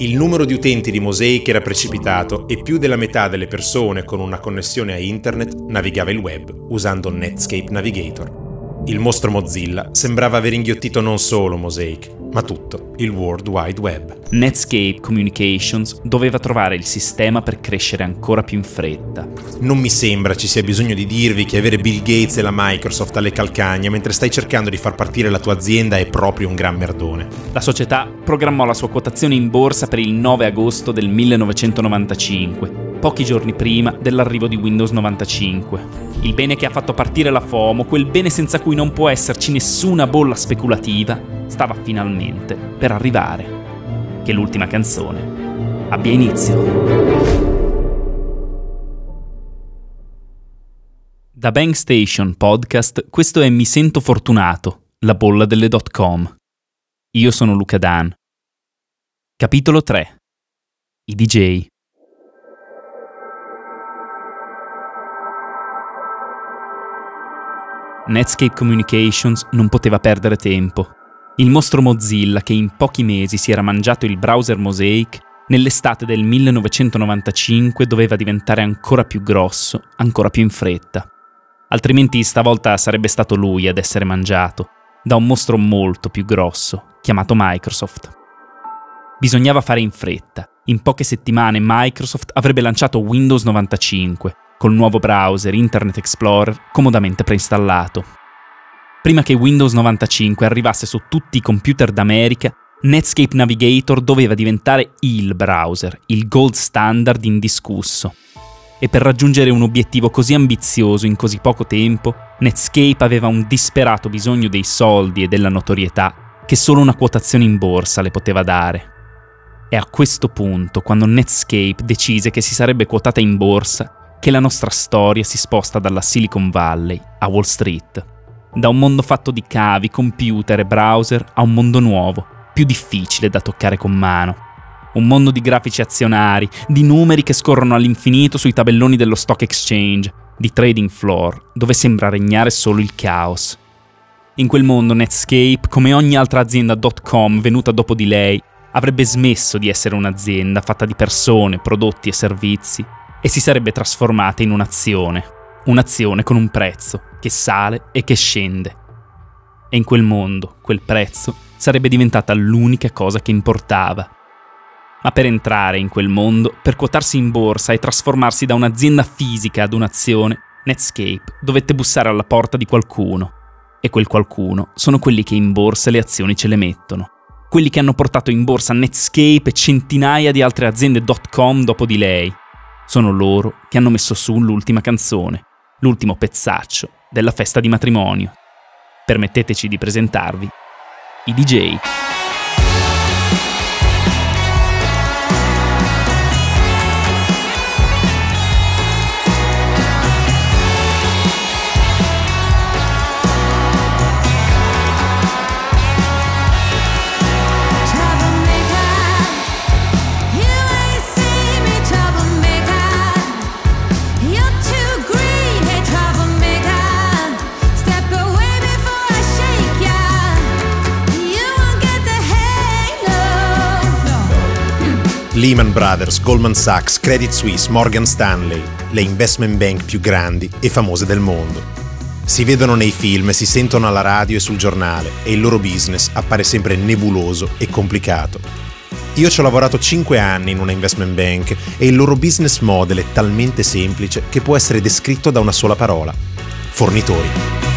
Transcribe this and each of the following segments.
Il numero di utenti di Mosaic era precipitato e più della metà delle persone con una connessione a internet navigava il web usando Netscape Navigator. Il mostro Mozilla sembrava aver inghiottito non solo Mosaic, ma tutto il World Wide Web. Netscape Communications doveva trovare il sistema per crescere ancora più in fretta. Non mi sembra ci sia bisogno di dirvi che avere Bill Gates e la Microsoft alle calcagna mentre stai cercando di far partire la tua azienda è proprio un gran merdone. La società programmò la sua quotazione in borsa per il 9 agosto del 1995 pochi giorni prima dell'arrivo di Windows 95. Il bene che ha fatto partire la FOMO, quel bene senza cui non può esserci nessuna bolla speculativa, stava finalmente per arrivare. Che l'ultima canzone abbia inizio. Da Bank Station Podcast, questo è Mi sento fortunato, la bolla delle dot com. Io sono Luca Dan. Capitolo 3. I DJ. Netscape Communications non poteva perdere tempo. Il mostro Mozilla, che in pochi mesi si era mangiato il browser Mosaic, nell'estate del 1995 doveva diventare ancora più grosso, ancora più in fretta. Altrimenti stavolta sarebbe stato lui ad essere mangiato, da un mostro molto più grosso, chiamato Microsoft. Bisognava fare in fretta. In poche settimane Microsoft avrebbe lanciato Windows 95, col nuovo browser Internet Explorer comodamente preinstallato. Prima che Windows 95 arrivasse su tutti i computer d'America, Netscape Navigator doveva diventare il browser, il gold standard indiscusso. E per raggiungere un obiettivo così ambizioso in così poco tempo, Netscape aveva un disperato bisogno dei soldi e della notorietà che solo una quotazione in borsa le poteva dare. E a questo punto, quando Netscape decise che si sarebbe quotata in borsa, che la nostra storia si sposta dalla Silicon Valley a Wall Street, da un mondo fatto di cavi, computer e browser a un mondo nuovo, più difficile da toccare con mano. Un mondo di grafici azionari, di numeri che scorrono all'infinito sui tabelloni dello stock exchange, di trading floor, dove sembra regnare solo il caos. In quel mondo Netscape, come ogni altra azienda .com venuta dopo di lei, avrebbe smesso di essere un'azienda fatta di persone, prodotti e servizi e si sarebbe trasformata in un'azione, un'azione con un prezzo che sale e che scende. E in quel mondo, quel prezzo sarebbe diventata l'unica cosa che importava. Ma per entrare in quel mondo, per quotarsi in borsa e trasformarsi da un'azienda fisica ad un'azione, Netscape dovette bussare alla porta di qualcuno. E quel qualcuno sono quelli che in borsa le azioni ce le mettono. Quelli che hanno portato in borsa Netscape e centinaia di altre aziende .com dopo di lei, sono loro che hanno messo su l'ultima canzone, l'ultimo pezzaccio della festa di matrimonio. Permetteteci di presentarvi i DJ. Lehman Brothers, Goldman Sachs, Credit Suisse, Morgan Stanley, le investment bank più grandi e famose del mondo. Si vedono nei film, si sentono alla radio e sul giornale e il loro business appare sempre nebuloso e complicato. Io ci ho lavorato 5 anni in una investment bank e il loro business model è talmente semplice che può essere descritto da una sola parola. Fornitori.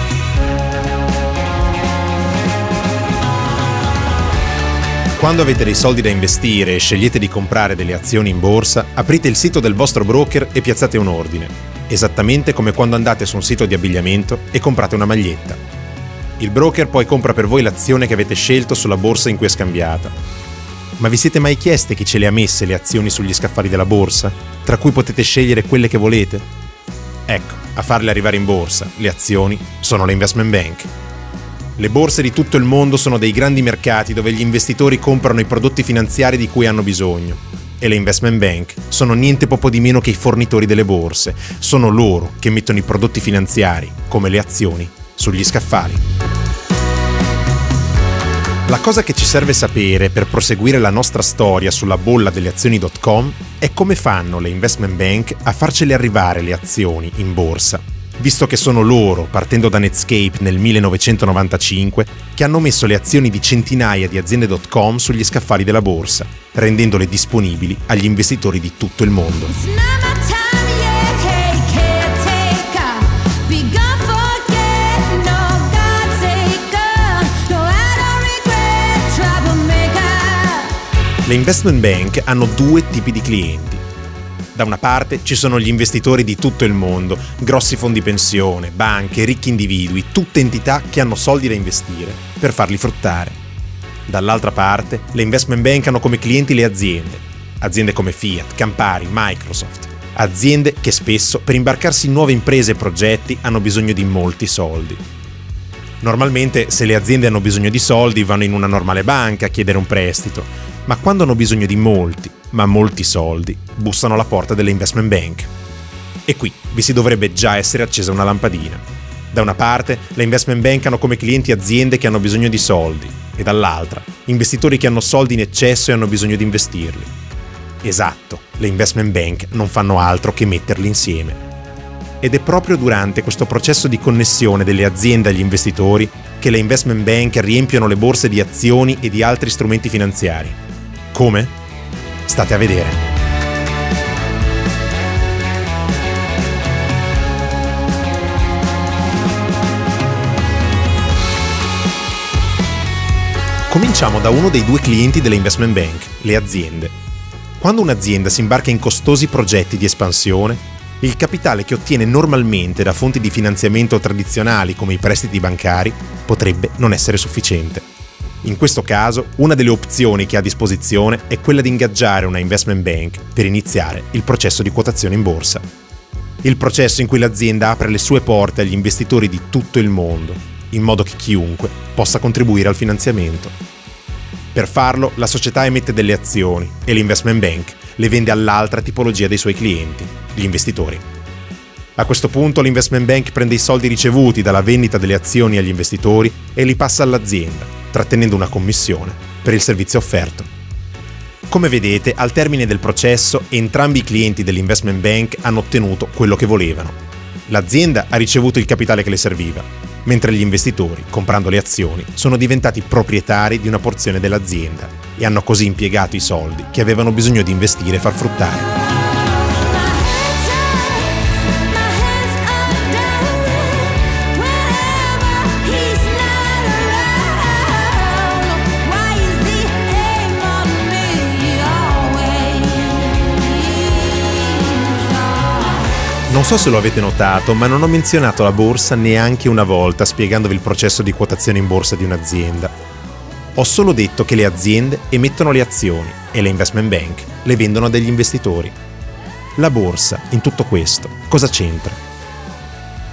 Quando avete dei soldi da investire e scegliete di comprare delle azioni in borsa, aprite il sito del vostro broker e piazzate un ordine, esattamente come quando andate su un sito di abbigliamento e comprate una maglietta. Il broker poi compra per voi l'azione che avete scelto sulla borsa in cui è scambiata. Ma vi siete mai chieste chi ce le ha messe le azioni sugli scaffali della borsa, tra cui potete scegliere quelle che volete? Ecco, a farle arrivare in borsa, le azioni, sono le investment bank. Le borse di tutto il mondo sono dei grandi mercati dove gli investitori comprano i prodotti finanziari di cui hanno bisogno. E le investment bank sono niente poco di meno che i fornitori delle borse. Sono loro che mettono i prodotti finanziari, come le azioni, sugli scaffali. La cosa che ci serve sapere per proseguire la nostra storia sulla bolla delle azioni.com è come fanno le investment bank a farcele arrivare le azioni in borsa, visto che sono loro, partendo da Netscape nel 1995, che hanno messo le azioni di centinaia di aziende.com sugli scaffali della borsa, rendendole disponibili agli investitori di tutto il mondo. Le investment bank hanno due tipi di clienti. Da una parte ci sono gli investitori di tutto il mondo, grossi fondi pensione, banche, ricchi individui, tutte entità che hanno soldi da investire per farli fruttare. Dall'altra parte, le investment bank hanno come clienti le aziende, aziende come Fiat, Campari, Microsoft, aziende che spesso per imbarcarsi in nuove imprese e progetti hanno bisogno di molti soldi. Normalmente se le aziende hanno bisogno di soldi vanno in una normale banca a chiedere un prestito, ma quando hanno bisogno di molti, ma molti soldi, bussano alla porta delle investment bank. E qui vi si dovrebbe già essere accesa una lampadina. Da una parte, le investment bank hanno come clienti aziende che hanno bisogno di soldi, e dall'altra, investitori che hanno soldi in eccesso e hanno bisogno di investirli. Esatto, le investment bank non fanno altro che metterli insieme. Ed è proprio durante questo processo di connessione delle aziende agli investitori che le investment bank riempiono le borse di azioni e di altri strumenti finanziari come? State a vedere. Cominciamo da uno dei due clienti delle investment bank, le aziende. Quando un'azienda si imbarca in costosi progetti di espansione, il capitale che ottiene normalmente da fonti di finanziamento tradizionali come i prestiti bancari potrebbe non essere sufficiente. In questo caso, una delle opzioni che ha a disposizione è quella di ingaggiare una investment bank per iniziare il processo di quotazione in borsa. Il processo in cui l'azienda apre le sue porte agli investitori di tutto il mondo, in modo che chiunque possa contribuire al finanziamento. Per farlo, la società emette delle azioni e l'investment bank le vende all'altra tipologia dei suoi clienti, gli investitori. A questo punto l'investment bank prende i soldi ricevuti dalla vendita delle azioni agli investitori e li passa all'azienda, trattenendo una commissione per il servizio offerto. Come vedete, al termine del processo, entrambi i clienti dell'investment bank hanno ottenuto quello che volevano. L'azienda ha ricevuto il capitale che le serviva, mentre gli investitori, comprando le azioni, sono diventati proprietari di una porzione dell'azienda e hanno così impiegato i soldi che avevano bisogno di investire e far fruttare. Non so se lo avete notato, ma non ho menzionato la borsa neanche una volta spiegandovi il processo di quotazione in borsa di un'azienda. Ho solo detto che le aziende emettono le azioni e le investment bank le vendono a degli investitori. La borsa, in tutto questo, cosa c'entra?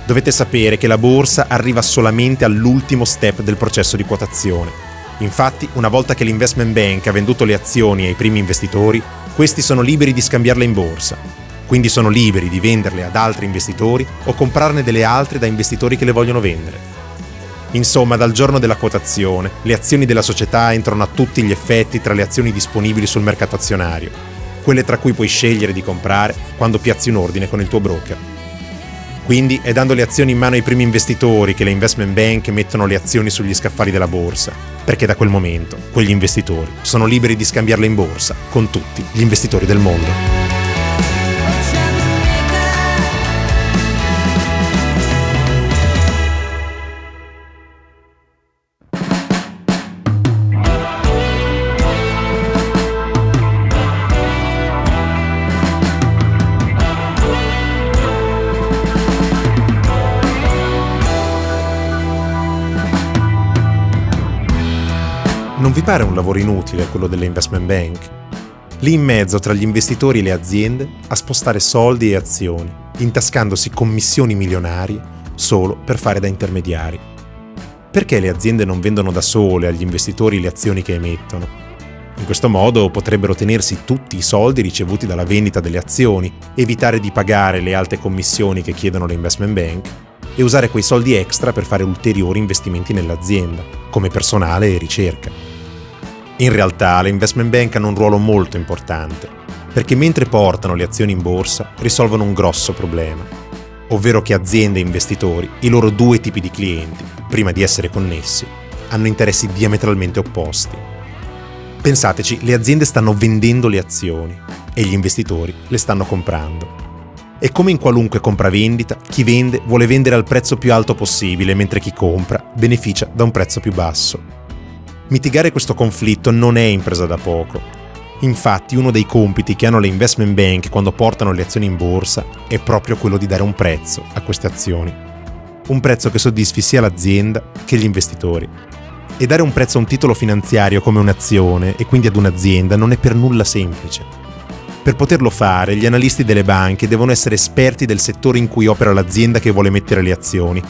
Dovete sapere che la borsa arriva solamente all'ultimo step del processo di quotazione. Infatti, una volta che l'investment bank ha venduto le azioni ai primi investitori, questi sono liberi di scambiarle in borsa quindi sono liberi di venderle ad altri investitori o comprarne delle altre da investitori che le vogliono vendere. Insomma, dal giorno della quotazione, le azioni della società entrano a tutti gli effetti tra le azioni disponibili sul mercato azionario, quelle tra cui puoi scegliere di comprare quando piazzi un ordine con il tuo broker. Quindi è dando le azioni in mano ai primi investitori che le investment bank mettono le azioni sugli scaffali della borsa, perché da quel momento quegli investitori sono liberi di scambiarle in borsa con tutti gli investitori del mondo. Non vi pare un lavoro inutile quello delle investment bank? Lì in mezzo tra gli investitori e le aziende a spostare soldi e azioni, intascandosi commissioni milionarie solo per fare da intermediari. Perché le aziende non vendono da sole agli investitori le azioni che emettono? In questo modo potrebbero tenersi tutti i soldi ricevuti dalla vendita delle azioni, evitare di pagare le alte commissioni che chiedono le investment bank e usare quei soldi extra per fare ulteriori investimenti nell'azienda, come personale e ricerca. In realtà le investment bank hanno un ruolo molto importante, perché mentre portano le azioni in borsa risolvono un grosso problema, ovvero che aziende e investitori, i loro due tipi di clienti, prima di essere connessi, hanno interessi diametralmente opposti. Pensateci, le aziende stanno vendendo le azioni e gli investitori le stanno comprando. E come in qualunque compravendita, chi vende vuole vendere al prezzo più alto possibile, mentre chi compra beneficia da un prezzo più basso. Mitigare questo conflitto non è impresa da poco. Infatti uno dei compiti che hanno le investment bank quando portano le azioni in borsa è proprio quello di dare un prezzo a queste azioni. Un prezzo che soddisfi sia l'azienda che gli investitori. E dare un prezzo a un titolo finanziario come un'azione e quindi ad un'azienda non è per nulla semplice. Per poterlo fare, gli analisti delle banche devono essere esperti del settore in cui opera l'azienda che vuole mettere le azioni.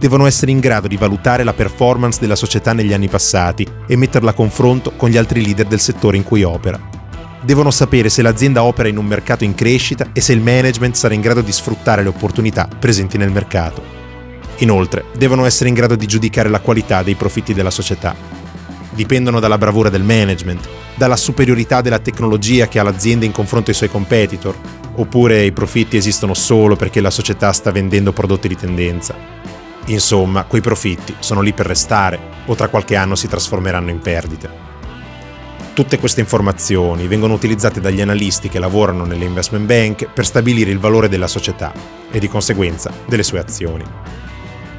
Devono essere in grado di valutare la performance della società negli anni passati e metterla a confronto con gli altri leader del settore in cui opera. Devono sapere se l'azienda opera in un mercato in crescita e se il management sarà in grado di sfruttare le opportunità presenti nel mercato. Inoltre, devono essere in grado di giudicare la qualità dei profitti della società. Dipendono dalla bravura del management, dalla superiorità della tecnologia che ha l'azienda in confronto ai suoi competitor, oppure i profitti esistono solo perché la società sta vendendo prodotti di tendenza. Insomma, quei profitti sono lì per restare o tra qualche anno si trasformeranno in perdite. Tutte queste informazioni vengono utilizzate dagli analisti che lavorano nelle investment bank per stabilire il valore della società e di conseguenza delle sue azioni.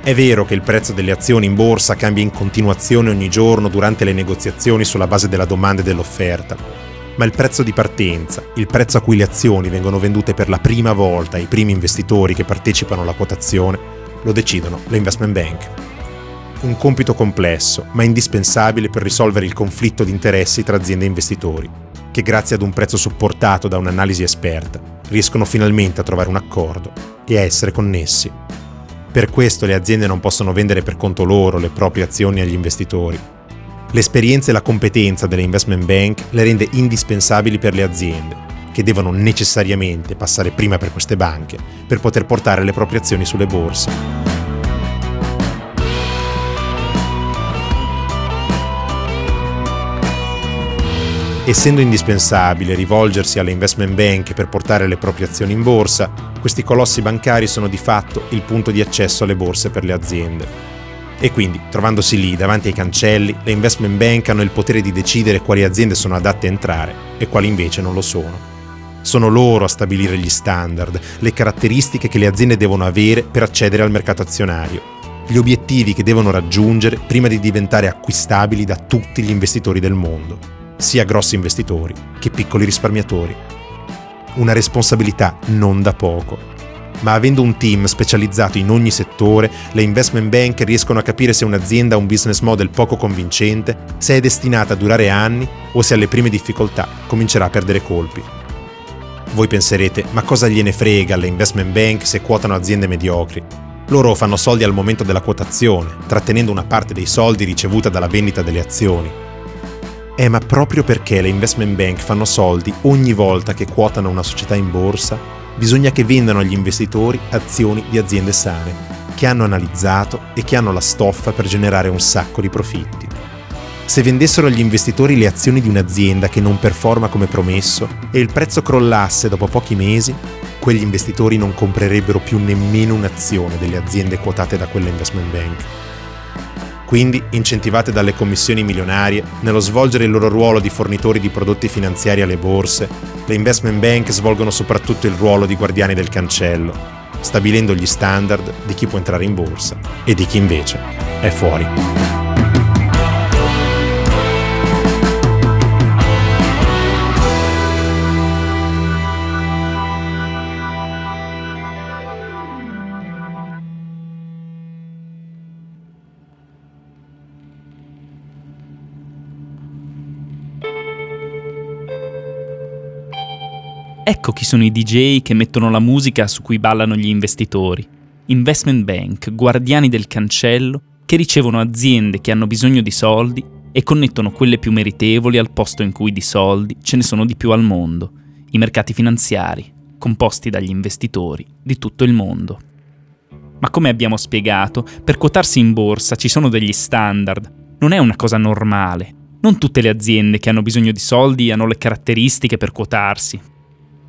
È vero che il prezzo delle azioni in borsa cambia in continuazione ogni giorno durante le negoziazioni sulla base della domanda e dell'offerta, ma il prezzo di partenza, il prezzo a cui le azioni vengono vendute per la prima volta ai primi investitori che partecipano alla quotazione, lo decidono le investment bank. Un compito complesso, ma indispensabile per risolvere il conflitto di interessi tra aziende e investitori, che grazie ad un prezzo supportato da un'analisi esperta riescono finalmente a trovare un accordo e a essere connessi per questo le aziende non possono vendere per conto loro le proprie azioni agli investitori. L'esperienza e la competenza delle investment bank le rende indispensabili per le aziende, che devono necessariamente passare prima per queste banche per poter portare le proprie azioni sulle borse. Essendo indispensabile rivolgersi alle investment bank per portare le proprie azioni in borsa, questi colossi bancari sono di fatto il punto di accesso alle borse per le aziende. E quindi, trovandosi lì davanti ai cancelli, le investment bank hanno il potere di decidere quali aziende sono adatte a entrare e quali invece non lo sono. Sono loro a stabilire gli standard, le caratteristiche che le aziende devono avere per accedere al mercato azionario, gli obiettivi che devono raggiungere prima di diventare acquistabili da tutti gli investitori del mondo sia grossi investitori che piccoli risparmiatori. Una responsabilità non da poco. Ma avendo un team specializzato in ogni settore, le investment bank riescono a capire se un'azienda ha un business model poco convincente, se è destinata a durare anni o se alle prime difficoltà comincerà a perdere colpi. Voi penserete, ma cosa gliene frega alle investment bank se quotano aziende mediocri? Loro fanno soldi al momento della quotazione, trattenendo una parte dei soldi ricevuta dalla vendita delle azioni. Eh, ma proprio perché le investment bank fanno soldi ogni volta che quotano una società in borsa, bisogna che vendano agli investitori azioni di aziende sane, che hanno analizzato e che hanno la stoffa per generare un sacco di profitti. Se vendessero agli investitori le azioni di un'azienda che non performa come promesso e il prezzo crollasse dopo pochi mesi, quegli investitori non comprerebbero più nemmeno un'azione delle aziende quotate da quella investment bank quindi incentivate dalle commissioni milionarie nello svolgere il loro ruolo di fornitori di prodotti finanziari alle borse, le investment bank svolgono soprattutto il ruolo di guardiani del cancello, stabilendo gli standard di chi può entrare in borsa e di chi invece è fuori. Ecco chi sono i DJ che mettono la musica su cui ballano gli investitori. Investment bank, guardiani del cancello, che ricevono aziende che hanno bisogno di soldi e connettono quelle più meritevoli al posto in cui di soldi ce ne sono di più al mondo, i mercati finanziari, composti dagli investitori di tutto il mondo. Ma come abbiamo spiegato, per quotarsi in borsa ci sono degli standard, non è una cosa normale, Non tutte le aziende che hanno bisogno di soldi hanno le caratteristiche per quotarsi.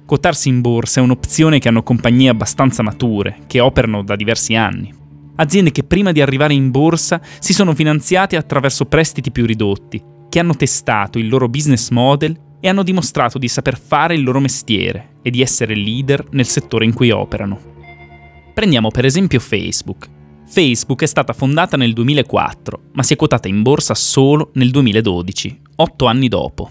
Quotarsi in borsa è un'opzione che hanno compagnie abbastanza mature, che operano da diversi anni. Aziende che prima di arrivare in borsa si sono finanziate attraverso prestiti più ridotti, che hanno testato il loro business model e hanno dimostrato di saper fare il loro mestiere e di essere leader nel settore in cui operano. Prendiamo per esempio Facebook. Facebook è stata fondata nel 2004, ma si è quotata in borsa solo nel 2012, otto anni dopo.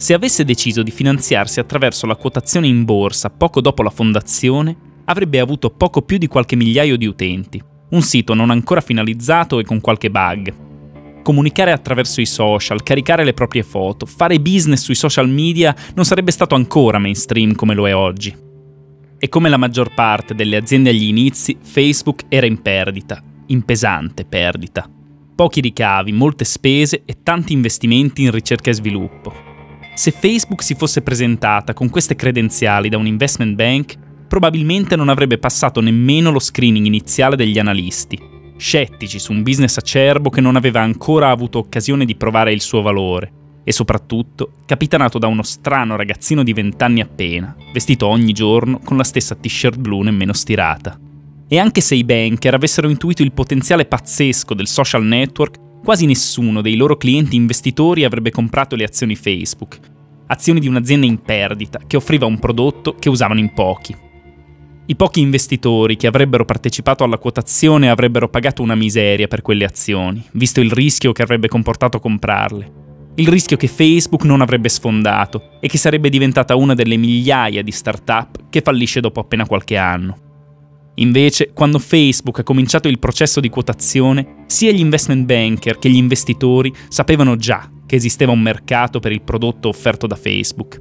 Se avesse deciso di finanziarsi attraverso la quotazione in borsa poco dopo la fondazione, avrebbe avuto poco più di qualche migliaio di utenti, un sito non ancora finalizzato e con qualche bug. Comunicare attraverso i social, caricare le proprie foto, fare business sui social media non sarebbe stato ancora mainstream come lo è oggi. E come la maggior parte delle aziende agli inizi, Facebook era in perdita, in pesante perdita. Pochi ricavi, molte spese e tanti investimenti in ricerca e sviluppo. Se Facebook si fosse presentata con queste credenziali da un investment bank, probabilmente non avrebbe passato nemmeno lo screening iniziale degli analisti, scettici su un business acerbo che non aveva ancora avuto occasione di provare il suo valore e soprattutto capitanato da uno strano ragazzino di vent'anni appena, vestito ogni giorno con la stessa t-shirt blu nemmeno stirata. E anche se i banker avessero intuito il potenziale pazzesco del social network, quasi nessuno dei loro clienti investitori avrebbe comprato le azioni Facebook, azioni di un'azienda in perdita che offriva un prodotto che usavano in pochi. I pochi investitori che avrebbero partecipato alla quotazione avrebbero pagato una miseria per quelle azioni, visto il rischio che avrebbe comportato comprarle. Il rischio che Facebook non avrebbe sfondato e che sarebbe diventata una delle migliaia di start-up che fallisce dopo appena qualche anno. Invece, quando Facebook ha cominciato il processo di quotazione, sia gli investment banker che gli investitori sapevano già che esisteva un mercato per il prodotto offerto da Facebook.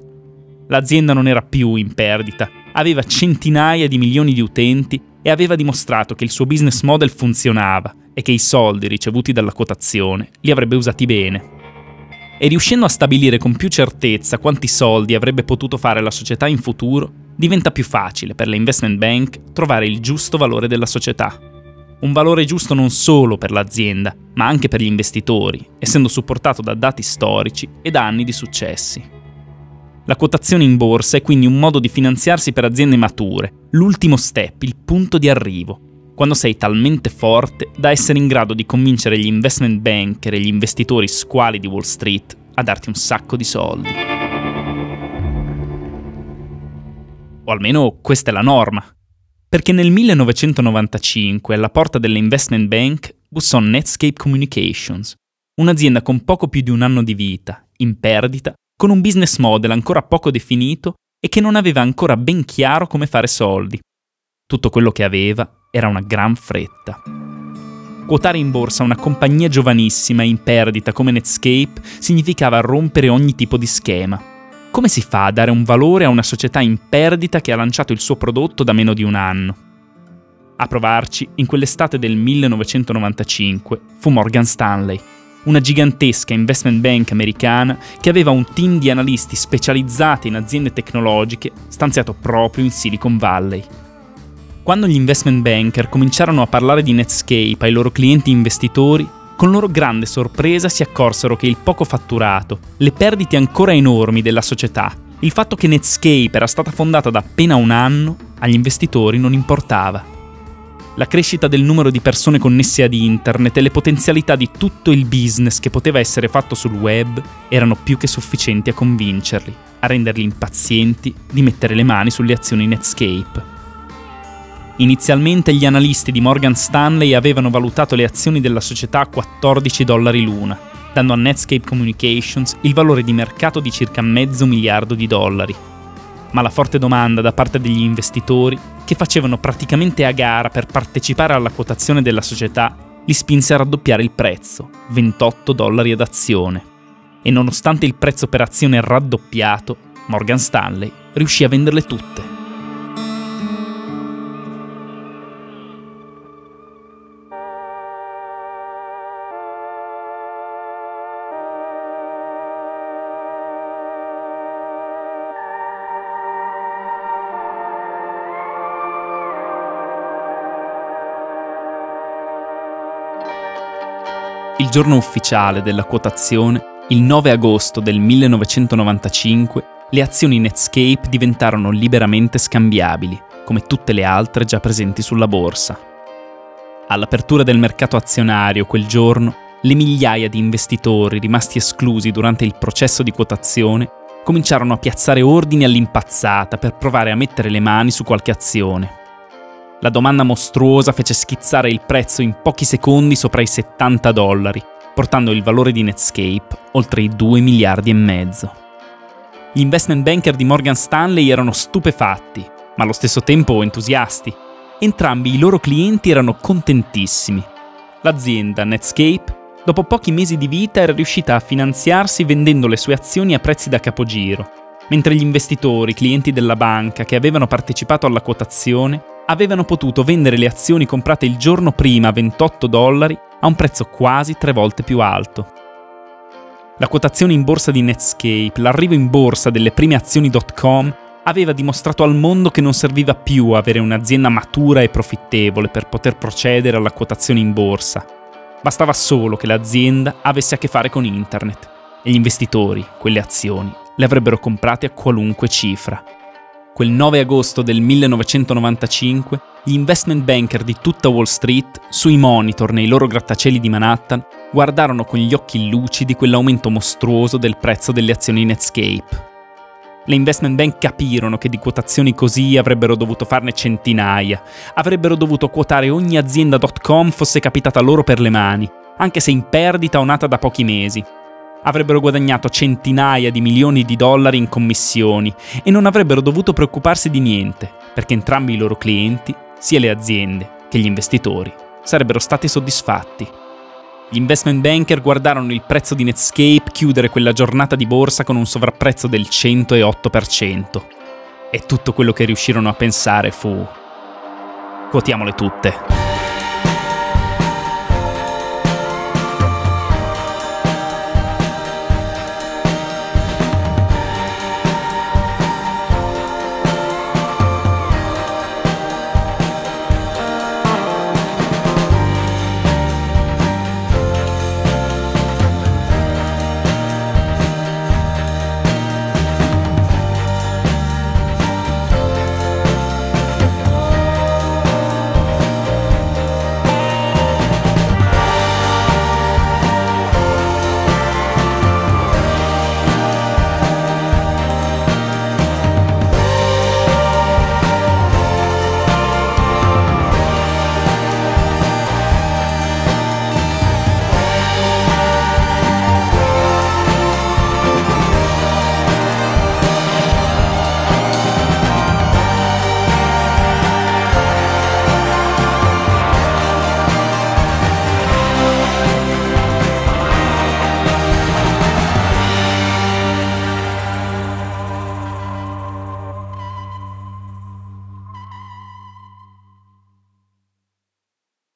L'azienda non era più in perdita aveva centinaia di milioni di utenti e aveva dimostrato che il suo business model funzionava e che i soldi ricevuti dalla quotazione li avrebbe usati bene. E riuscendo a stabilire con più certezza quanti soldi avrebbe potuto fare la società in futuro, diventa più facile per le investment bank trovare il giusto valore della società. Un valore giusto non solo per l'azienda, ma anche per gli investitori, essendo supportato da dati storici e da anni di successi. La quotazione in borsa è quindi un modo di finanziarsi per aziende mature, l'ultimo step, il punto di arrivo, quando sei talmente forte da essere in grado di convincere gli investment banker e gli investitori squali di Wall Street a darti un sacco di soldi. O almeno questa è la norma. Perché nel 1995 alla porta delle investment bank bussò Netscape Communications, un'azienda con poco più di un anno di vita, in perdita con un business model ancora poco definito e che non aveva ancora ben chiaro come fare soldi. Tutto quello che aveva era una gran fretta. Quotare in borsa una compagnia giovanissima e in perdita come Netscape significava rompere ogni tipo di schema. Come si fa a dare un valore a una società in perdita che ha lanciato il suo prodotto da meno di un anno? A provarci, in quell'estate del 1995, fu Morgan Stanley una gigantesca investment bank americana che aveva un team di analisti specializzati in aziende tecnologiche stanziato proprio in Silicon Valley. Quando gli investment banker cominciarono a parlare di Netscape ai loro clienti investitori, con loro grande sorpresa si accorsero che il poco fatturato, le perdite ancora enormi della società, il fatto che Netscape era stata fondata da appena un anno, agli investitori non importava la crescita del numero di persone connesse ad internet e le potenzialità di tutto il business che poteva essere fatto sul web erano più che sufficienti a convincerli, a renderli impazienti di mettere le mani sulle azioni Netscape. Inizialmente gli analisti di Morgan Stanley avevano valutato le azioni della società a 14 dollari l'una, dando a Netscape Communications il valore di mercato di circa mezzo miliardo di dollari, ma la forte domanda da parte degli investitori, che facevano praticamente a gara per partecipare alla quotazione della società, li spinse a raddoppiare il prezzo, 28 dollari ad azione. E nonostante il prezzo per azione raddoppiato, Morgan Stanley riuscì a venderle tutte. Il giorno ufficiale della quotazione Il 9 agosto del 1995 le azioni Netscape diventarono liberamente scambiabili, come tutte le altre già presenti sulla borsa. All'apertura del mercato azionario quel giorno, le migliaia di investitori rimasti esclusi durante il processo di quotazione cominciarono a piazzare ordini all'impazzata per provare a mettere le mani su qualche azione. La domanda mostruosa fece schizzare il prezzo in pochi secondi sopra i 70 dollari, portando il valore di Netscape oltre i 2 miliardi e mezzo. Gli investment banker di Morgan Stanley erano stupefatti, ma allo stesso tempo entusiasti. Entrambi i loro clienti erano contentissimi. L'azienda Netscape dopo pochi mesi di vita era riuscita a finanziarsi vendendo le sue azioni a prezzi da capogiro, mentre gli investitori, clienti della banca che avevano partecipato alla quotazione, avevano potuto vendere le azioni comprate il giorno prima a 28 dollari a un prezzo quasi tre volte più alto. La quotazione in borsa di Netscape, l'arrivo in borsa delle prime azioni.com aveva dimostrato al mondo che non serviva più avere un'azienda matura e profittevole per poter procedere alla quotazione in borsa, Bastava solo che l'azienda avesse a che fare con internet e gli investitori, quelle azioni, le avrebbero comprate a qualunque cifra. Quel 9 agosto del 1995, gli investment banker di tutta Wall Street, sui monitor nei loro grattacieli di Manhattan, guardarono con gli occhi lucidi quell'aumento mostruoso del prezzo delle azioni Netscape. Le investment bank capirono che di quotazioni così avrebbero dovuto farne centinaia, avrebbero dovuto quotare ogni azienda.com fosse capitata loro per le mani, anche se in perdita o nata da pochi mesi. Avrebbero guadagnato centinaia di milioni di dollari in commissioni e non avrebbero dovuto preoccuparsi di niente, perché entrambi i loro clienti, sia le aziende che gli investitori, sarebbero stati soddisfatti. Gli investment banker guardarono il prezzo di Netscape chiudere quella giornata di borsa con un sovrapprezzo del 108%. E tutto quello che riuscirono a pensare fu... Quotiamole tutte.